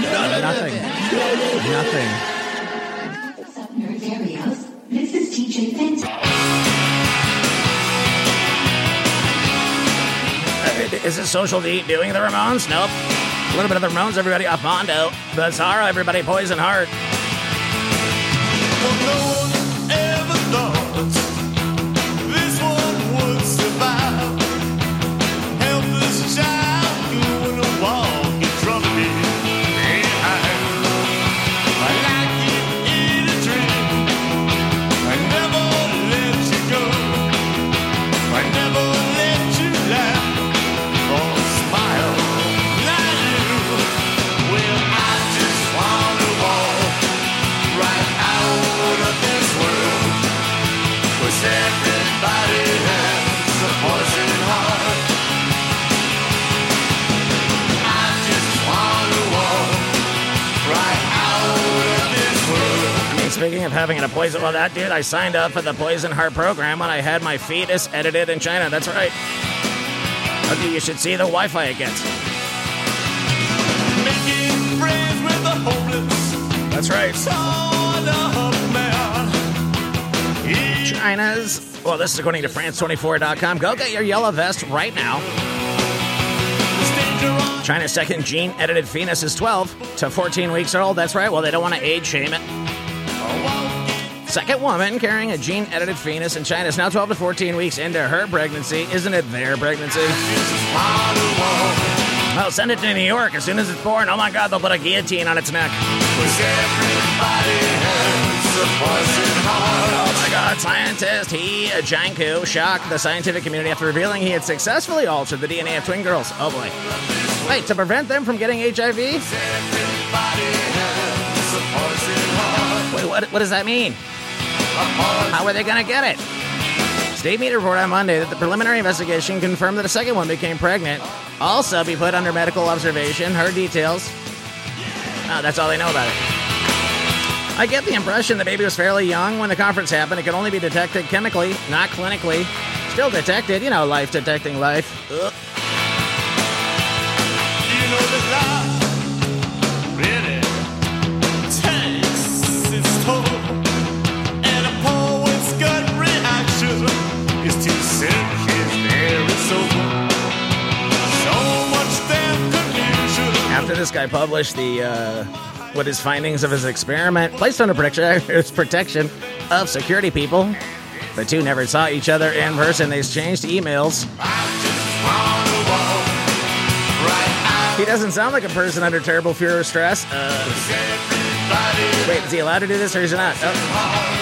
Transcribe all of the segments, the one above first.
Nothing. Nothing. Up, Nerdarios? This is TJ Is it Social D doing the Ramones? Nope. A little bit of the Ramones, everybody. Apondo. Bizarro, everybody. Poison Heart. Speaking of having a poison, well, that dude, I signed up for the Poison Heart program when I had my fetus edited in China. That's right. Okay, you should see the Wi-Fi it gets. Making friends with the hopeless. That's right. Sort of man. China's. Well, this is according to France24.com. Go get your yellow vest right now. China's second gene edited fetus is 12 to 14 weeks old. That's right. Well, they don't want to age shame it. Second woman carrying a gene edited fetus in China is now 12 to 14 weeks into her pregnancy. Isn't it their pregnancy? Well, send it to New York as soon as it's born. Oh my God, they'll put a guillotine on its neck. Oh my God, scientist He Jiankui shocked the scientific community after revealing he had successfully altered the DNA of twin girls. Oh boy. Wait, to prevent them from getting HIV? Wait, what, what does that mean? How are they going to get it? State media report on Monday that the preliminary investigation confirmed that a second one became pregnant. Also, be put under medical observation. Her details. Oh, that's all they know about it. I get the impression the baby was fairly young when the conference happened. It could only be detected chemically, not clinically. Still detected, you know, life detecting life. Ugh. After this guy published the uh, what his findings of his experiment, placed under protection, protection of security people, the two never saw each other in person. They exchanged emails. He doesn't sound like a person under terrible fear or stress. Uh, wait, is he allowed to do this or is he not? Oh.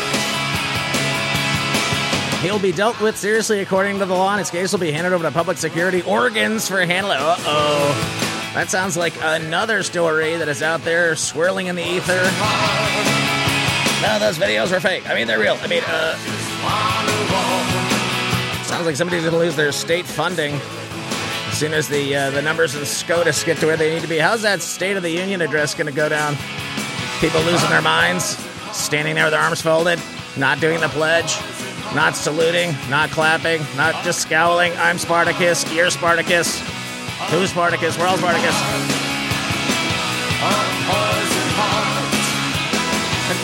He'll be dealt with seriously according to the law, and his case will be handed over to public security organs for handling. Uh oh. That sounds like another story that is out there swirling in the ether. No, those videos were fake. I mean, they're real. I mean, uh, sounds like somebody's to lose their state funding as soon as the uh, the numbers in SCOTUS get to where they need to be. How's that State of the Union address to go down? People losing their minds, standing there with their arms folded, not doing the pledge, not saluting, not clapping, not just scowling. I'm Spartacus. You're Spartacus. Who's Spartacus? We're all Spartacus.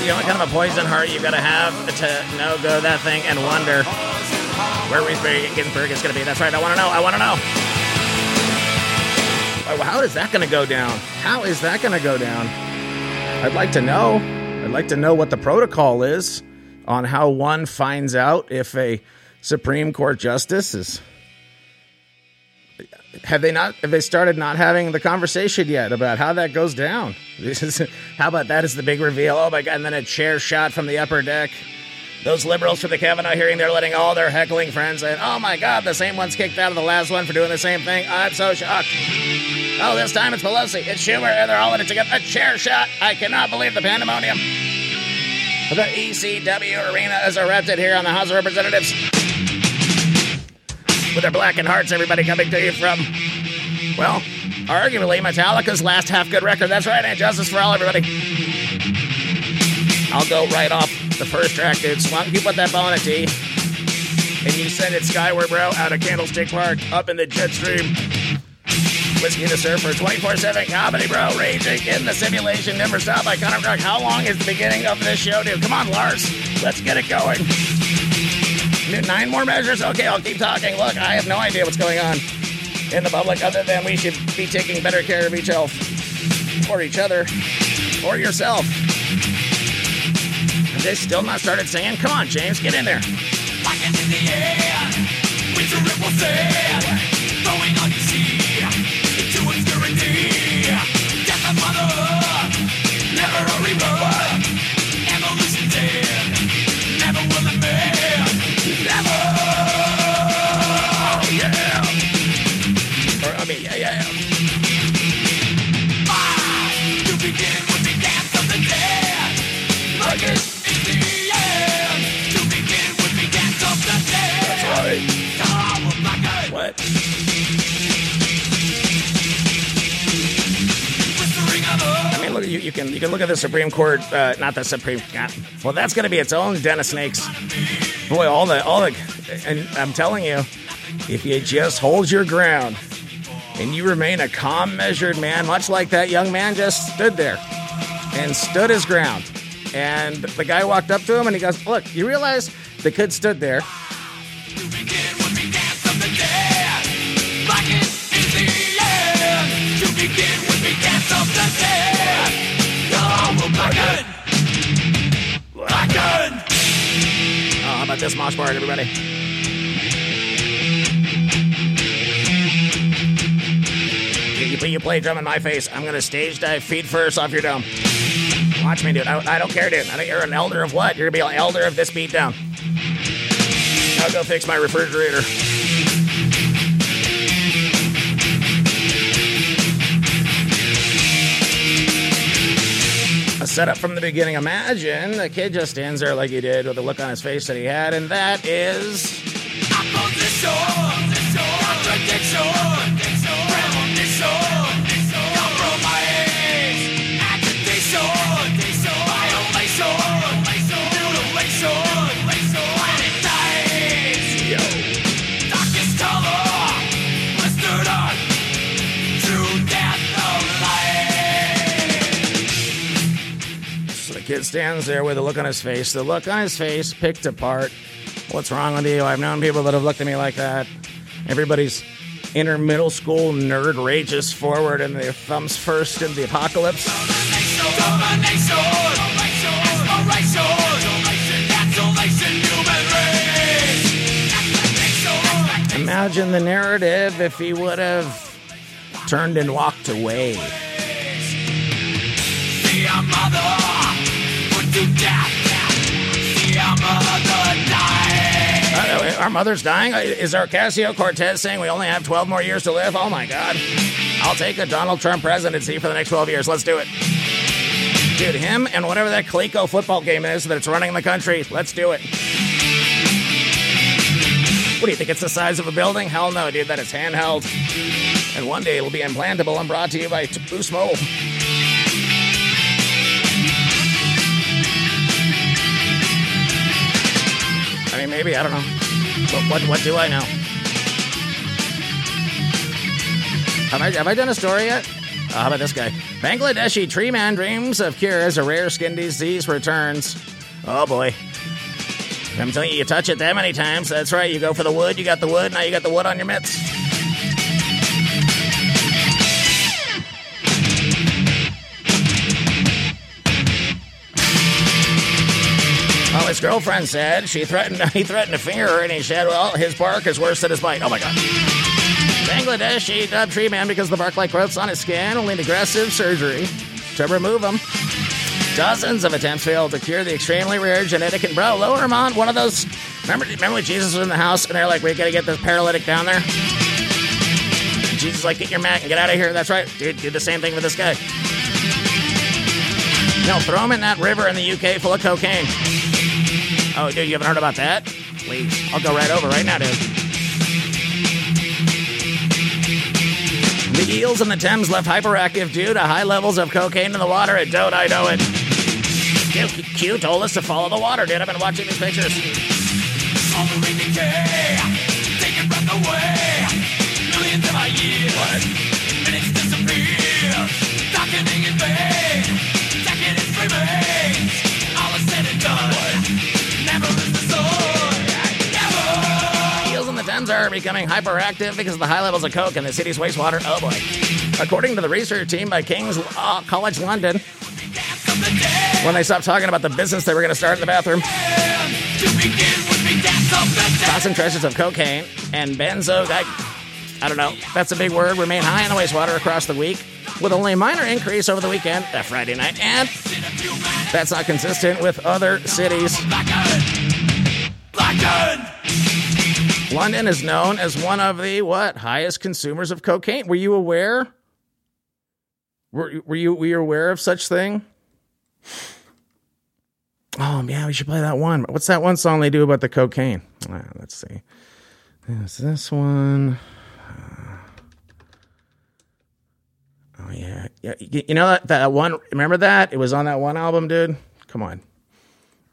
Know what kind of a poison heart you've gotta have to no go that thing and wonder where Bader Ginsburg is gonna be. That's right. I want to know. I want to know. Oh, How is that gonna go down? How is that gonna go down? I'd like to know. I'd like to know what the protocol is on how one finds out if a Supreme Court justice is. Have they not? Have they started not having the conversation yet about how that goes down? This is how about that is the big reveal. Oh my god! And then a chair shot from the upper deck. Those liberals from the Kavanaugh hearing, they're letting all their heckling friends in. Oh my god! The same one's kicked out of the last one for doing the same thing. I'm so shocked. Oh, this time it's Pelosi, it's Schumer, and they're all in it together. A chair shot. I cannot believe the pandemonium. The ECW arena is erupted here on the House of Representatives. With their blackened hearts, everybody coming to you from, well, arguably Metallica's last half good record. That's right, and justice for all, everybody. I'll go right off the first track, dude. Swamp, you put that ball in a tee, and you send it skyward, bro, out of Candlestick Park, up in the jet stream. Whiskey the Surfer, 24 7 comedy, bro. Raging in the simulation, never stop by Connor Crook. How long is the beginning of this show, dude? Come on, Lars. Let's get it going. Nine more measures? Okay, I'll keep talking. Look, I have no idea what's going on in the public other than we should be taking better care of each health or each other or yourself. Have they still not started singing? Come on, James, get in there. In the air, throwing obscurity. Death of mother, never a rebirth. Can you can look at the Supreme Court, uh, not the Supreme. Well, that's going to be its own den of snakes. Boy, all the all the, and I'm telling you, if you just hold your ground and you remain a calm, measured man, much like that young man just stood there and stood his ground, and the guy walked up to him and he goes, "Look, you realize the kid stood there." The dead. Oh, how about this mosh part, everybody? You, you, you play drum in my face. I'm gonna stage dive feet first off your dome. Watch me, dude. I, I don't care, dude. I don't, you're an elder of what? You're gonna be an elder of this beat down. I'll go fix my refrigerator. A setup from the beginning. Imagine the kid just stands there like he did with the look on his face that he had, and that is. Kid stands there with a look on his face. The look on his face picked apart. What's wrong with you? I've known people that have looked at me like that. Everybody's inner middle school nerd rages forward and their thumbs first in the apocalypse. Imagine the narrative if he would have turned and walked away. See mother Uh, our mother's dying? Is Is Ocasio Cortez saying we only have 12 more years to live? Oh my God. I'll take a Donald Trump presidency for the next 12 years. Let's do it. Dude, him and whatever that Coleco football game is that's running in the country, let's do it. What do you think? It's the size of a building? Hell no, dude. That is handheld. And one day it'll be implantable and brought to you by T- Usmo. I mean, maybe. I don't know. But what, what do I know? Have I, have I done a story yet? Uh, how about this guy? Bangladeshi tree man dreams of cure as a rare skin disease returns. Oh boy. I'm telling you, you touch it that many times. That's right. You go for the wood, you got the wood, now you got the wood on your mitts. His girlfriend said she threatened he threatened to finger her, and he said, "Well, his bark is worse than his bite." Oh my god! Bangladeshi dubbed tree man because the bark-like growths on his skin will need aggressive surgery to remove them. Dozens of attempts failed to cure the extremely rare genetic and bro, lower on one of those. Remember, remember when Jesus was in the house and they're like, "We gotta get this paralytic down there." Jesus is like, "Get your mat and get out of here." That's right, dude. Do the same thing with this guy. No, throw him in that river in the UK full of cocaine. Oh, dude, you haven't heard about that? Please, I'll go right over right now, dude. The eels in the Thames left hyperactive due to high levels of cocaine in the water, and don't I know it? Q, Q told us to follow the water, dude. I've been watching these pictures. Are becoming hyperactive because of the high levels of coke in the city's wastewater. Oh boy. According to the research team by King's uh, College London, when they stopped talking about the business they were going to start in the bathroom, concentrations of cocaine and benzo, I, I don't know, that's a big word, remain high in the wastewater across the week, with only a minor increase over the weekend, that Friday night, and that's not consistent with other cities. London is known as one of the what highest consumers of cocaine. Were you aware? Were, were you were you aware of such thing? Oh yeah, we should play that one. What's that one song they do about the cocaine? Ah, let's see. There's this one. Uh, Oh yeah, yeah. You know that that one? Remember that? It was on that one album, dude. Come on.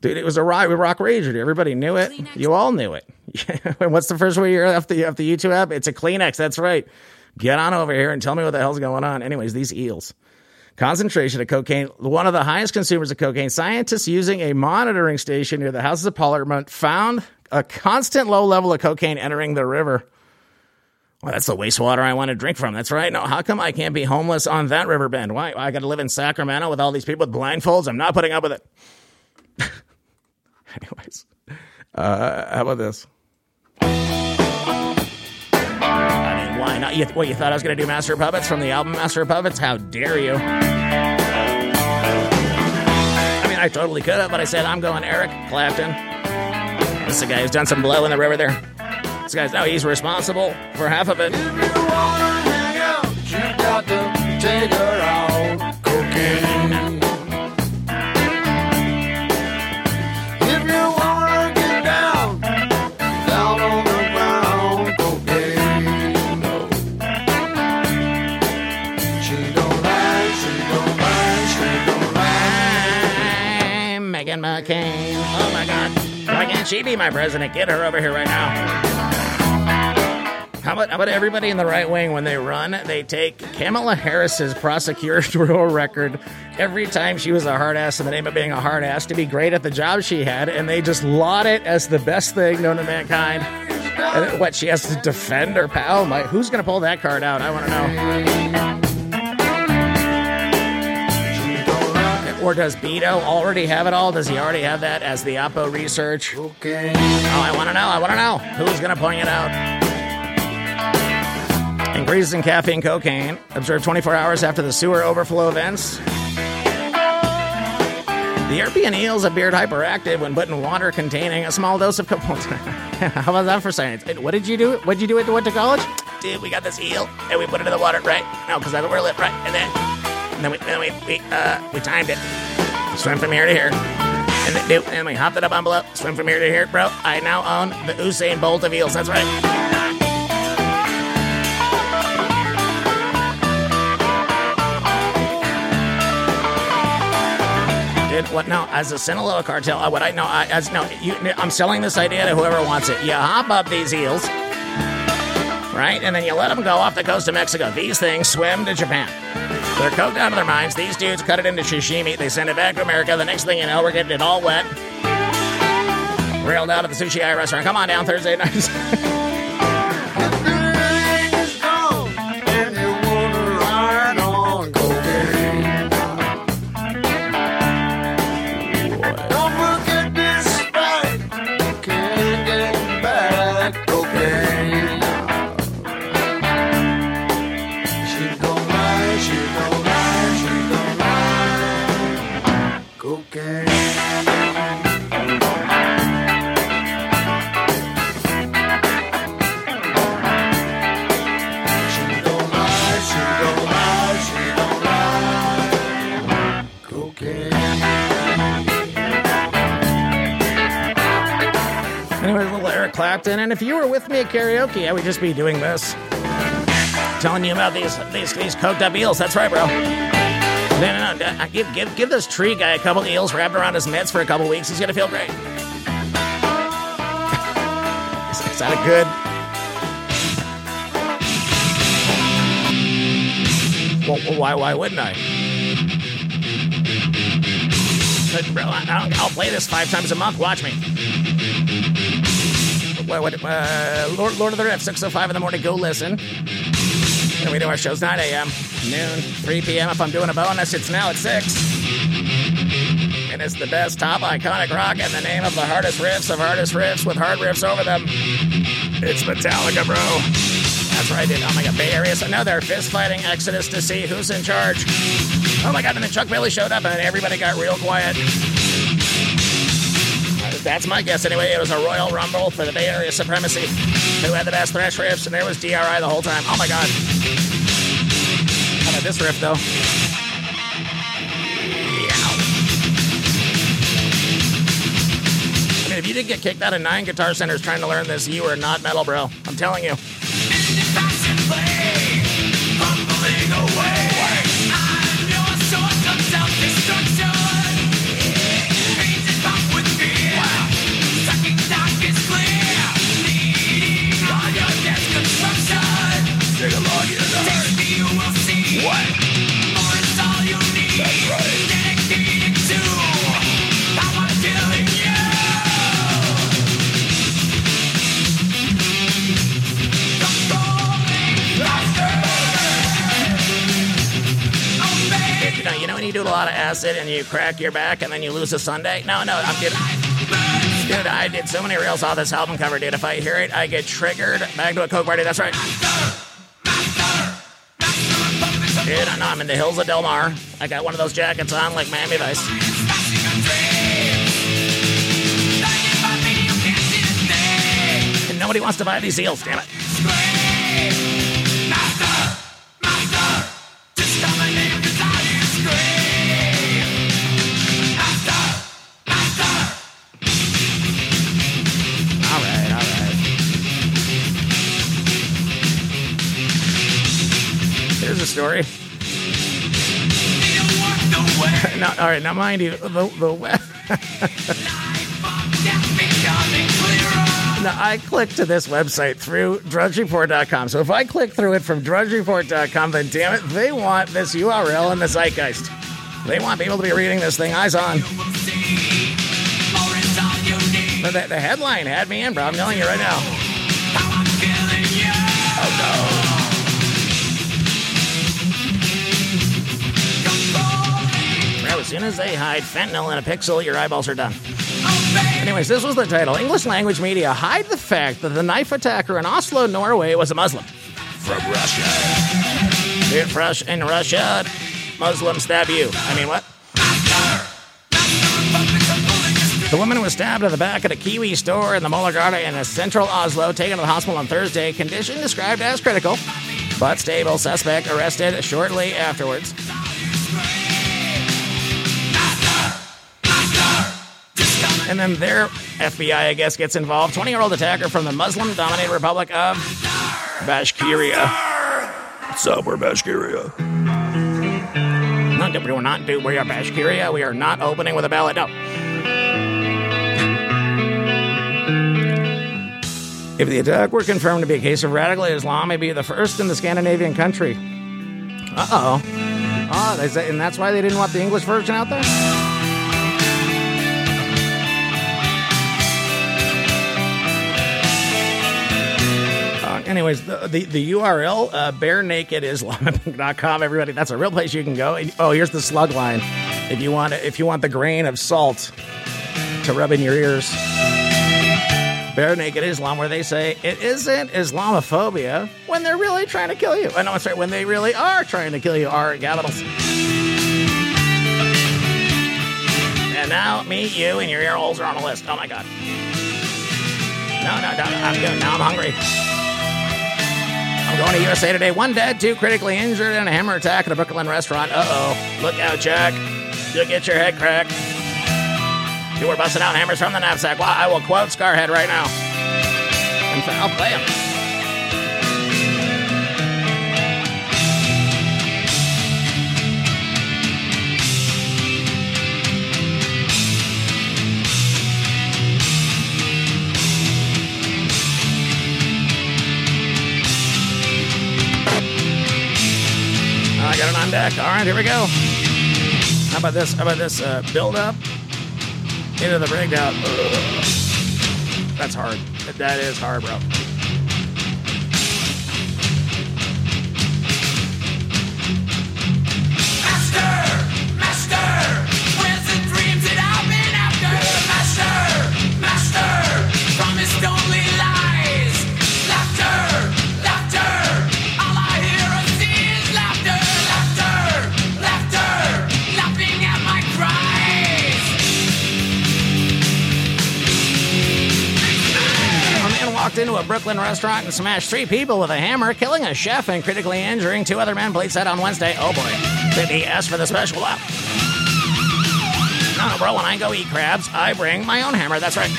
Dude, it was a rock, with rock rage. dude. Everybody knew it. You all knew it. What's the first word you're off the, off the YouTube app? It's a Kleenex. That's right. Get on over here and tell me what the hell's going on. Anyways, these eels. Concentration of cocaine, one of the highest consumers of cocaine. Scientists using a monitoring station near the houses of Parliament found a constant low level of cocaine entering the river. Well, that's the wastewater I want to drink from. That's right. No, how come I can't be homeless on that river bend? Why? I got to live in Sacramento with all these people with blindfolds? I'm not putting up with it. Anyways, uh, how about this? I mean, why not? You, what, you thought I was going to do Master Puppets from the album Master Puppets? How dare you? I mean, I totally could have, but I said I'm going Eric Clapton. This is a guy who's done some blow in the river there. This guy's now he's responsible for half of it. My God. Why can't she be my president? Get her over here right now. How about, how about everybody in the right wing when they run? They take Kamala Harris's prosecutorial record every time she was a hard ass in the name of being a hard ass to be great at the job she had, and they just laud it as the best thing known to mankind. And what she has to defend her pal? My, who's going to pull that card out? I want to know. Or does Beto already have it all? Does he already have that as the Oppo research? Okay. Oh, I want to know. I want to know. Who's going to point it out? Increases in caffeine cocaine observed 24 hours after the sewer overflow events. The European eels appeared hyperactive when put in water containing a small dose of cocaine. How about that for science? What did you do? What did you do at went to college? Dude, we got this eel and we put it in the water, right? No, because that's where it lived, right? And then, then we, then we, we, uh, we timed it. Swim from here to here. And then, dude, and we hopped it up on below. Swim from here to here, bro. I now own the Usain Bolt of eels. That's right. Dude, what? No, as a Sinaloa cartel, uh, what I know, I, as no, you, I'm selling this idea to whoever wants it. You hop up these eels, right, and then you let them go off the coast of Mexico. These things swim to Japan. They're coked out of their minds. These dudes cut it into sashimi. They send it back to America. The next thing you know, we're getting it all wet, railed out at the sushi eye restaurant. Come on down Thursday nights. at karaoke, I would just be doing this. Telling you about these these these coked up eels. That's right, bro. No, no, no. uh, Give, give, give this tree guy a couple eels wrapped around his mitts for a couple weeks. He's gonna feel great. Is, that a good? Well, why, why wouldn't I? But, bro, I, I'll play this five times a month. Watch me. What, what, uh, Lord, Lord of the Rift, 6.05 in the morning. Go listen. And we do our shows 9 a.m., noon, 3 p.m. If I'm doing a bonus, it's now at 6. And it's the best top iconic rock in the name of the hardest riffs of hardest riffs with hard riffs over them. It's Metallica, bro. That's right, dude. Oh my god, Bay Area. They're fist fighting Exodus to see who's in charge. Oh my god, and then Chuck Billy showed up and everybody got real quiet. That's my guess anyway. It was a Royal Rumble for the Bay Area Supremacy. Who had the best thrash riffs, and there was DRI the whole time. Oh my god. How about this riff though? I mean, if you didn't get kicked out of nine guitar centers trying to learn this, you are not metal, bro. I'm telling you. You crack your back and then you lose a Sunday? No, no, I'm kidding. Dude, I did so many reels off this album cover, dude. If I hear it, I get triggered. Back to a Coke party, that's right. Dude, I know I'm in the hills of Del Mar. I got one of those jackets on like Miami Vice. And nobody wants to buy these heels, damn it. All right, now mind you, the, the web. Now, I clicked to this website through drudgereport.com. So if I click through it from drudgereport.com, then damn it, they want this URL in the zeitgeist. They want people to be reading this thing eyes on. But the, the headline had me in, bro. I'm telling you right now. Soon as they hide fentanyl in a pixel, your eyeballs are done. Anyways, this was the title. English language media hide the fact that the knife attacker in Oslo, Norway was a Muslim. From Russia. In Russia, in Russia, Muslims stab you. I mean, what? The woman was stabbed in the back at a Kiwi store in the Møllergata in central Oslo, taken to the hospital on Thursday. Condition described as critical, but stable. Suspect arrested shortly afterwards. And then their FBI, I guess, gets involved. 20 year old attacker from the Muslim dominated Republic of Bashkiria. What's up, we're Bashkiria. No, we're not, dude. We are Bashkiria. We are not opening with a ballot. No. If the attack were confirmed to be a case of radical Islam, it'd be the first in the Scandinavian country. Uh oh. Oh, and that's why they didn't want the English version out there? Anyways, the, the, the URL, uh, barenakedislam.com, everybody. That's a real place you can go. Oh, here's the slug line. If you want if you want the grain of salt to rub in your ears. Bare Naked Islam, where they say it isn't Islamophobia when they're really trying to kill you. I know, I'm sorry, when they really are trying to kill you, are capitals. And now, me, you, and your ear holes are on a list. Oh my god. No, no, no, I'm good. Now I'm hungry. Going to USA Today. One dead, two critically injured in a hammer attack at a Brooklyn restaurant. Uh oh. Look out, Jack. You'll get your head cracked. You were busting out hammers from the knapsack. Well, I will quote Skarhead right now. And I'll play him. Deck. All right, here we go. How about this? How about this? Uh, build up into the breakdown. Ugh. That's hard. That is hard, bro. A Brooklyn restaurant and smashed three people with a hammer, killing a chef and critically injuring two other men. Police said on Wednesday. Oh boy. Did he ask for the special up? No, no, bro. When I go eat crabs, I bring my own hammer. That's right.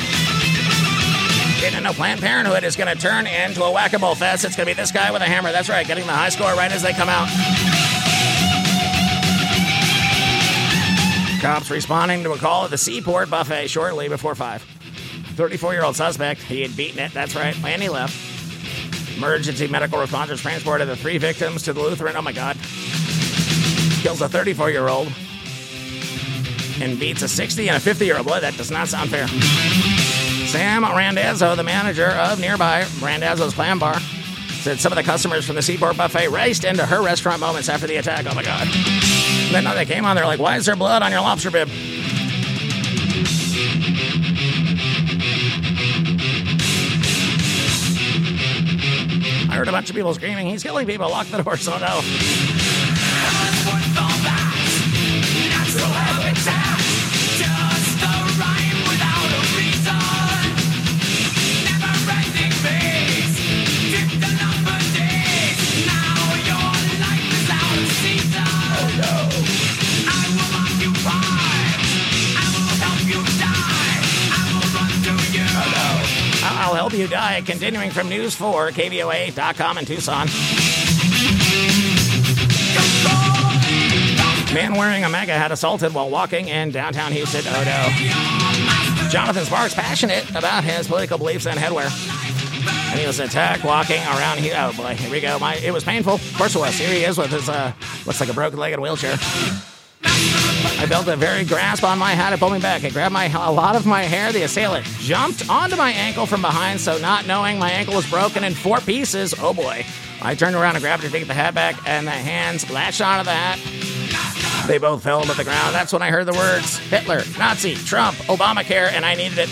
Didn't know Planned Parenthood is going to turn into a whack-a-mole fest. It's going to be this guy with a hammer. That's right. Getting the high score right as they come out. Cops responding to a call at the Seaport Buffet shortly before 5. 34 year old suspect. He had beaten it, that's right, and he left. Emergency medical responders transported the three victims to the Lutheran. Oh my God. Kills a 34 year old and beats a 60 and a 50 year old. Boy, that does not sound fair. Sam Randazzo, the manager of nearby Randazzo's Clam Bar, said some of the customers from the Seaport Buffet raced into her restaurant moments after the attack. Oh my God. Then they came on, they're like, why is there blood on your lobster bib? I heard a bunch of people screaming, he's killing people, lock the doors, oh no. You die. Continuing from News 4, KVOA.com in Tucson. Man wearing a MAGA hat assaulted while walking in downtown Houston. No. Jonathan Sparks passionate about his political beliefs and headwear. And he was attacked walking around here. Oh boy, here we go. My, it was painful. Of course it was. Here he is with his, uh, looks like a broken legged wheelchair. I felt a very grasp on my hat. It pulled me back. It grabbed my a lot of my hair. The assailant jumped onto my ankle from behind, so not knowing my ankle was broken in four pieces. Oh boy. I turned around and grabbed it to take the hat back, and the hands latched onto the hat. They both fell to the ground. That's when I heard the words Hitler, Nazi, Trump, Obamacare, and I needed it.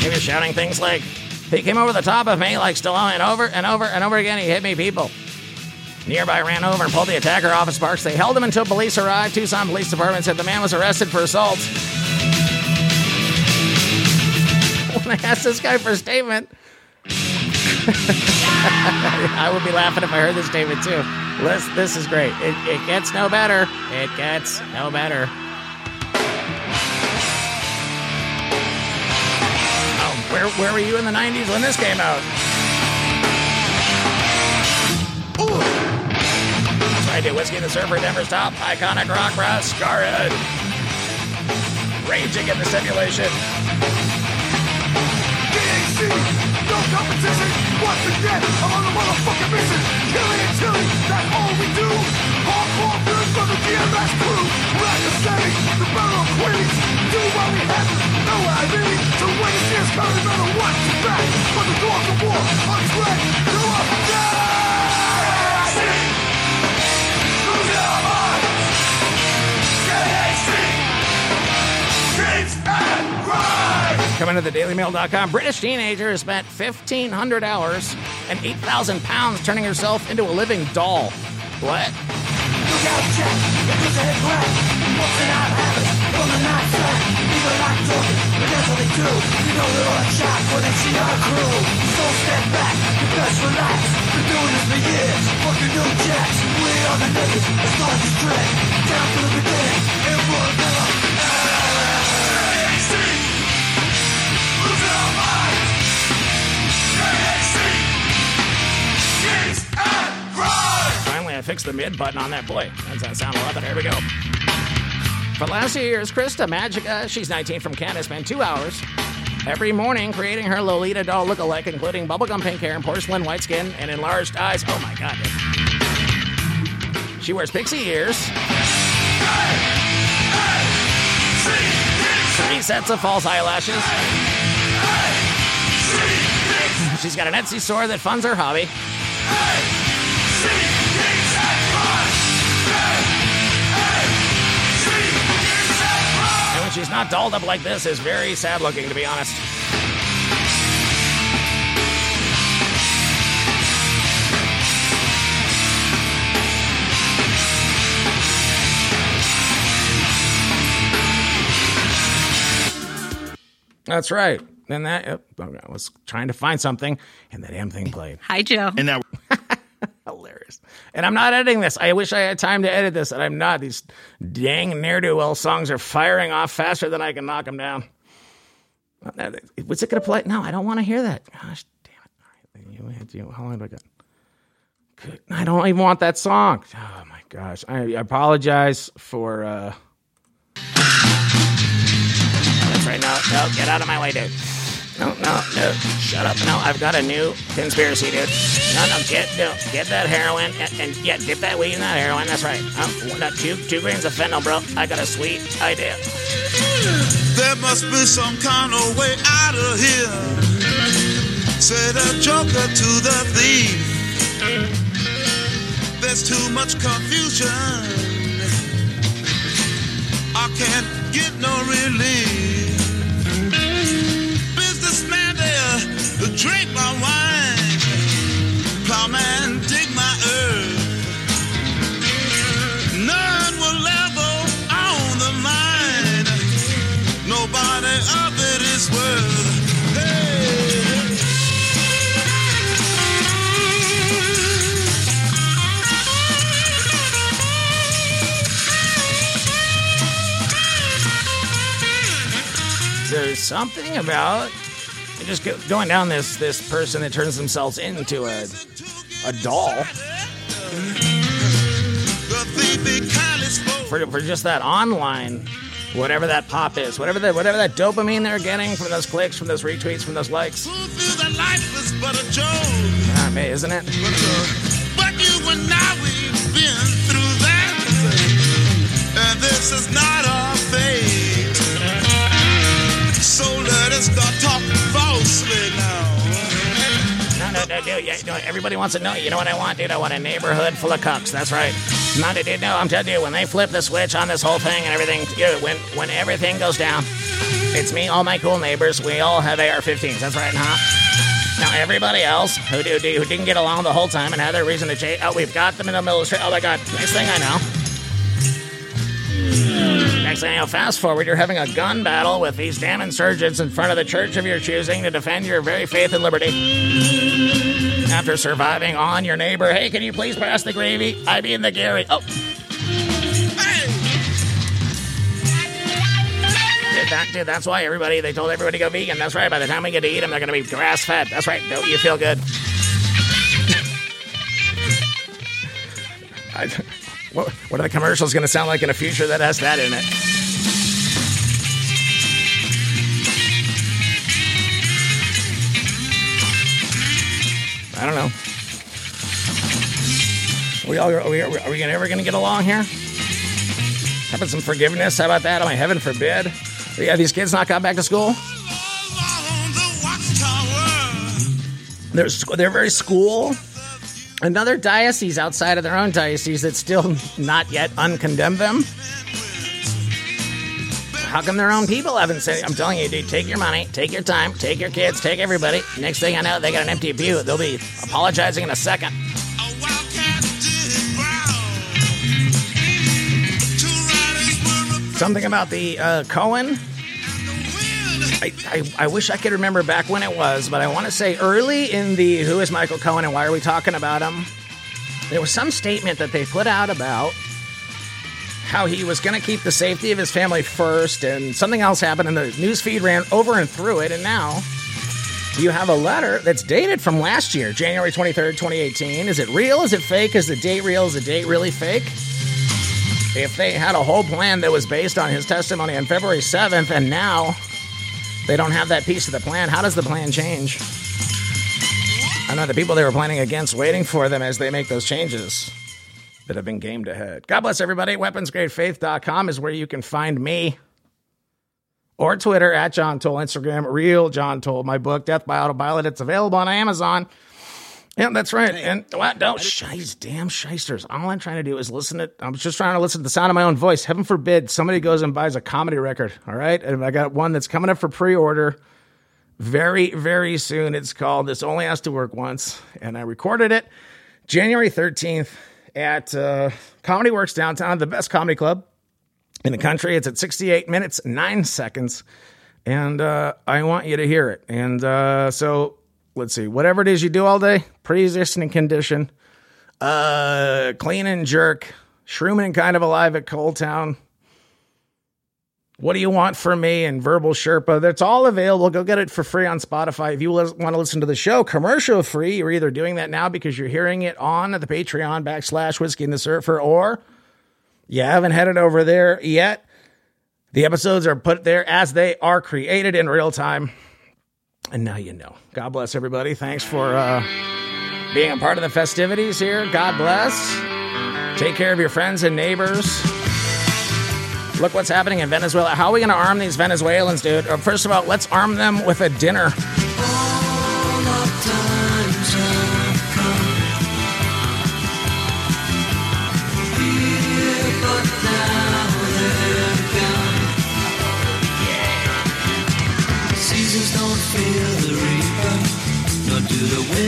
He was shouting things like, he came over the top of me like Stallone, and over and over and over again he hit me, people. Nearby ran over and pulled the attacker off of Sparks. They held him until police arrived. Tucson Police Department said the man was arrested for assault. When I asked this guy for a statement, I would be laughing if I heard this statement too. This, this is great. It, it gets no better. It gets no better. Oh, where, where were you in the 90s when this came out? Right. Whiskey and the Surfer, Denver's top iconic rock Skarhead. Raging in the simulation. DHC, no competition. Once again, I'm on the motherfucking mission. Killing and chilling, that's all we do. Hardcore villains from the DMS crew. We're at the city, battle of Queens. Do what we have, know what I mean. To win this year's crown, no matter what, you back. But the doors of war, on track, Coming to the dailymail.com, British teenager has spent 1,500 hours and 8,000 pounds turning herself into a living doll. What? Finally, I fixed the mid button on that. Boy, does that sound a lot better? Here we go. For last few years, Krista Magica, she's 19 from Canada, spent two hours every morning creating her Lolita doll look-alike, including bubblegum pink hair and porcelain white skin and enlarged eyes. Oh my god. She wears pixie ears Three sets of false eyelashes. She's got an Etsy store that funds her hobby. When she's not dolled up like this, is very sad looking, to be honest. That's right. And that yep, I was trying to find something, and that damn thing played. Hi, Joe. And now Hilarious. And I'm not editing this. I wish I had time to edit this, and I'm not. These dang ne'er do well songs are firing off faster than I can knock them down. Was it going to play? No, I don't want to hear that. Gosh, damn it. All right. How long do I got? Good. I don't even want that song. Oh my gosh. I apologize for. uh That's right. No, no, get out of my way, dude. No, no, no. Shut up. No, I've got a new conspiracy, dude. No, no, get, no, get that heroin and, and yeah, dip that weed in that heroin. That's right. Um, no, two, two grains of fentanyl, bro. I got a sweet idea. There must be some kind of way out of here. Said a joker to the thief. There's too much confusion. I can't get no relief. Drink my wine. Plowman, dig my earth. None will ever own the mine. Nobody of it is worth. There's something about just go, going down this this person that turns themselves into a a doll for, for just that online whatever that pop is whatever that whatever that dopamine they're getting from those clicks from those retweets from those likes joke? ah, man, isn't it but you and I, we've been through that. And this is not start talking falsely now. no no no dude yeah, you everybody wants to know you know what I want dude I want a neighborhood full of cucks that's right no dude no I'm telling you when they flip the switch on this whole thing and everything dude, when when everything goes down it's me all my cool neighbors we all have AR-15s that's right huh Now everybody else who do, who didn't get along the whole time and had their reason to change. Oh, we've got them in the military. Oh my God! Next thing I know, next thing I know, fast forward, you're having a gun battle with these damn insurgents in front of the church of your choosing to defend your very faith and liberty. After surviving on your neighbor, hey, can you please pass the gravy? I mean the Gary. Oh! That, dude, that's why everybody, they told everybody to go vegan. That's right. By the time we get to eat them, they're going to be grass fed. That's right. Don't you feel good? I, what, what are the commercials going to sound like in a future that has that in it? I don't know. We all are we, are we ever going to get along here? How about some forgiveness? How about that? I mean, heaven forbid. Yeah, these kids not got back to school. They're they're very school. Another diocese outside of their own diocese that's still not yet uncondemned them. How come their own people haven't said? I'm telling you, dude, take your money, take your time, take your kids, take everybody. Next thing I know, they got an empty pew. They'll be apologizing in a second. Something about the uh, Cohen. I, I, I wish I could remember back when it was, but I want to say early in the Who is Michael Cohen and why are we talking about him? There was some statement that they put out about how he was going to keep the safety of his family first, and something else happened, and the news feed ran over and through it, and now you have a letter that's dated from last year, January 23rd, 2018. Is it real? Is it fake? Is the date real? Is the date really fake? If they had a whole plan that was based on his testimony on February 7th, and now they don't have that piece of the plan. How does the plan change? I know the people they were planning against waiting for them as they make those changes. that have been gamed ahead. God bless everybody. Weaponsgradefaith.com is where you can find me. Or Twitter at John Toll, Instagram, real John Toll. My book, Death by Autopilot, it's available on Amazon. Yeah, that's right. And what? Don't shice, damn shysters. All I'm trying to do is listen to. I'm just trying to listen to the sound of my own voice. Heaven forbid somebody goes and buys a comedy record. All right, and I got one that's coming up for pre-order very, very soon. It's called "This Only Has to Work Once," and I recorded it January 13th at uh, Comedy Works downtown, the best comedy club in the country. It's at 68 minutes, nine seconds. And uh, I want you to hear it. And uh, so let's see, whatever it is you do all day, pre existing condition, uh, clean and jerk, shrooming kind of alive at Coal Town. What do you want from me? And Verbal Sherpa. That's all available. Go get it for free on Spotify. If you want to listen to the show commercial free, you're either doing that now because you're hearing it on the Patreon backslash Whiskey and the Surfer, or you haven't headed over there yet. The episodes are put there as they are created in real time. And now you know. God bless everybody. Thanks for uh, being a part of the festivities here. God bless. Take care of your friends and neighbors. Look what's happening in Venezuela. How are we going to arm these Venezuelans, dude? Uh, First of all, let's arm them with a dinner.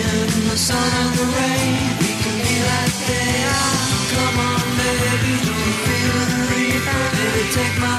Do the sun, and the rain. We can be like they are. Come on, baby, don't reaper. Baby, take my